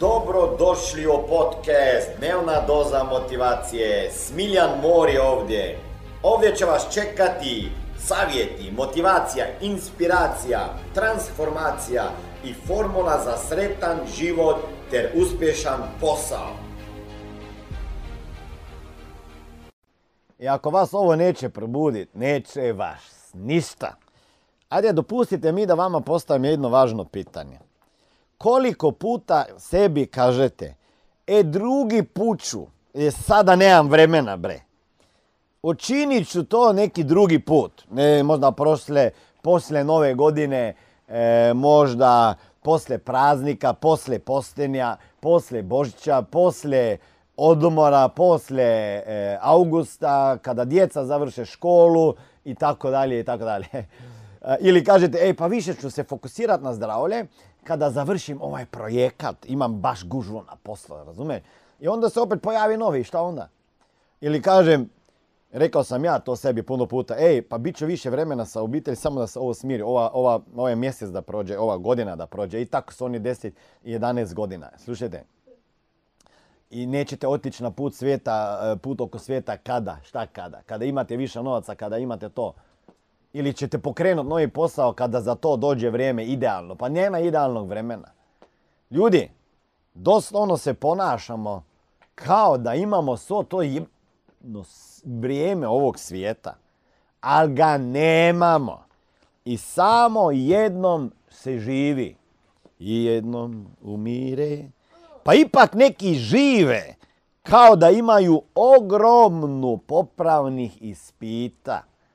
Dobro došli u podcast Dnevna doza motivacije. Smiljan Mor je ovdje. Ovdje će vas čekati savjeti, motivacija, inspiracija, transformacija i formula za sretan život ter uspješan posao. I ako vas ovo neće probuditi, neće vas ništa. Ajde, dopustite mi da vama postavim jedno važno pitanje. Koliko puta sebi kažete, e drugi put ću, je sada nemam vremena bre. Učinit ću to neki drugi put. Ne, možda prošle, poslije nove godine, e, možda poslije praznika, poslije postenja, poslije Božića, poslije odmora, poslije e, augusta, kada djeca završe školu i tako dalje i tako dalje. E, ili kažete, ej pa više ću se fokusirati na zdravlje kada završim ovaj projekat, imam baš gužvu na poslu, razumiješ? I onda se opet pojavi novi, šta onda? Ili kažem, rekao sam ja to sebi puno puta, ej, pa bit će više vremena sa obitelji samo da se ovo smiri, ova, ova, ovaj mjesec da prođe, ova godina da prođe i tako su oni 10 i 11 godina. Slušajte, i nećete otići na put svijeta, e, put oko svijeta kada, šta kada, kada imate više novaca, kada imate to. Ili ćete pokrenuti novi posao kada za to dođe vrijeme idealno. Pa nema idealnog vremena. Ljudi, doslovno se ponašamo kao da imamo svo to vrijeme ovog svijeta. Ali ga nemamo. I samo jednom se živi. I jednom umire. Pa ipak neki žive kao da imaju ogromnu popravnih ispita.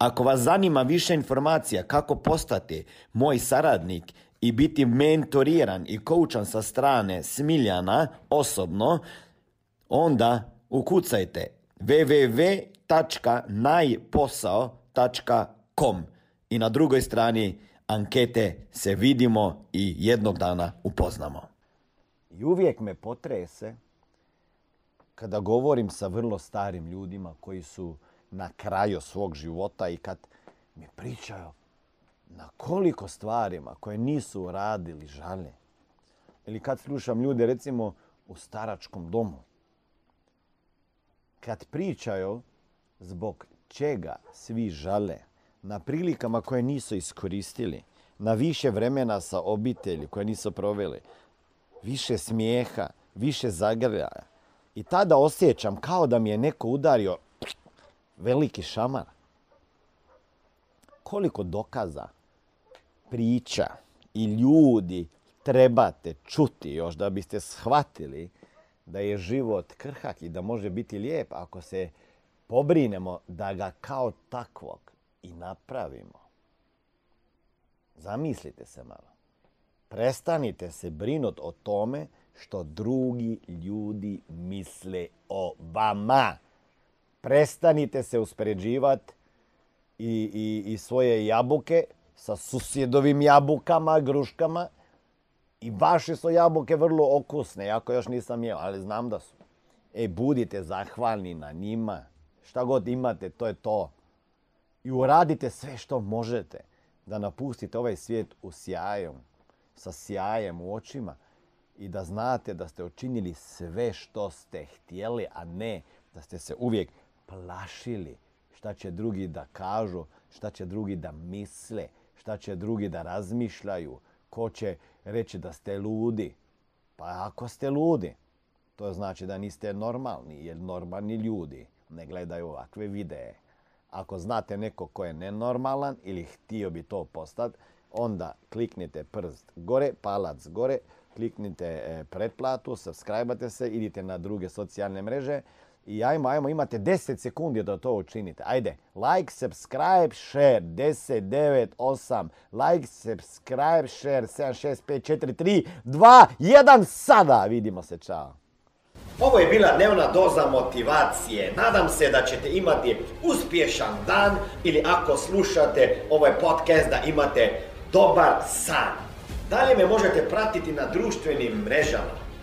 Ako vas zanima više informacija kako postati moj saradnik i biti mentoriran i koučan sa strane Smiljana osobno, onda ukucajte www.najposao.com i na drugoj strani ankete se vidimo i jednog dana upoznamo. I uvijek me potrese kada govorim sa vrlo starim ljudima koji su na kraju svog života i kad mi pričaju na koliko stvarima koje nisu uradili žale. Ili kad slušam ljude recimo u staračkom domu. Kad pričaju zbog čega svi žale na prilikama koje nisu iskoristili, na više vremena sa obitelji koje nisu proveli, više smijeha, više zagrljaja. I tada osjećam kao da mi je neko udario veliki šamar. Koliko dokaza, priča i ljudi trebate čuti još da biste shvatili da je život krhak i da može biti lijep ako se pobrinemo da ga kao takvog i napravimo. Zamislite se malo. Prestanite se brinut o tome što drugi ljudi misle o vama. Prestanite se uspoređivati i, i, i svoje jabuke sa susjedovim jabukama, gruškama. I vaše su jabuke vrlo okusne, jako još nisam jeo, ali znam da su. E, budite zahvalni na njima. Šta god imate, to je to. I uradite sve što možete da napustite ovaj svijet u sjaju, sa sjajem u očima i da znate da ste učinili sve što ste htjeli, a ne da ste se uvijek plašili šta će drugi da kažu, šta će drugi da misle, šta će drugi da razmišljaju, ko će reći da ste ludi. Pa ako ste ludi, to znači da niste normalni, jer normalni ljudi ne gledaju ovakve videe. Ako znate neko ko je nenormalan ili htio bi to postati, onda kliknite prst gore, palac gore, kliknite e, pretplatu, subscribe se, idite na druge socijalne mreže I ajmo, ajmo, imate 10 sekundi da to učinite. Ajde, like, subscribe, share, 10, 9, 8, like, subscribe, share, 7, 6, 5, 4, 3, 2, 1, sada! Vidimo se, čao. Ovo je bila dnevna doza motivacije. Nadam se da ćete imati uspješan dan ili ako slušate ovaj podcast da imate dobar san. Dalje me možete pratiti na društvenim mrežama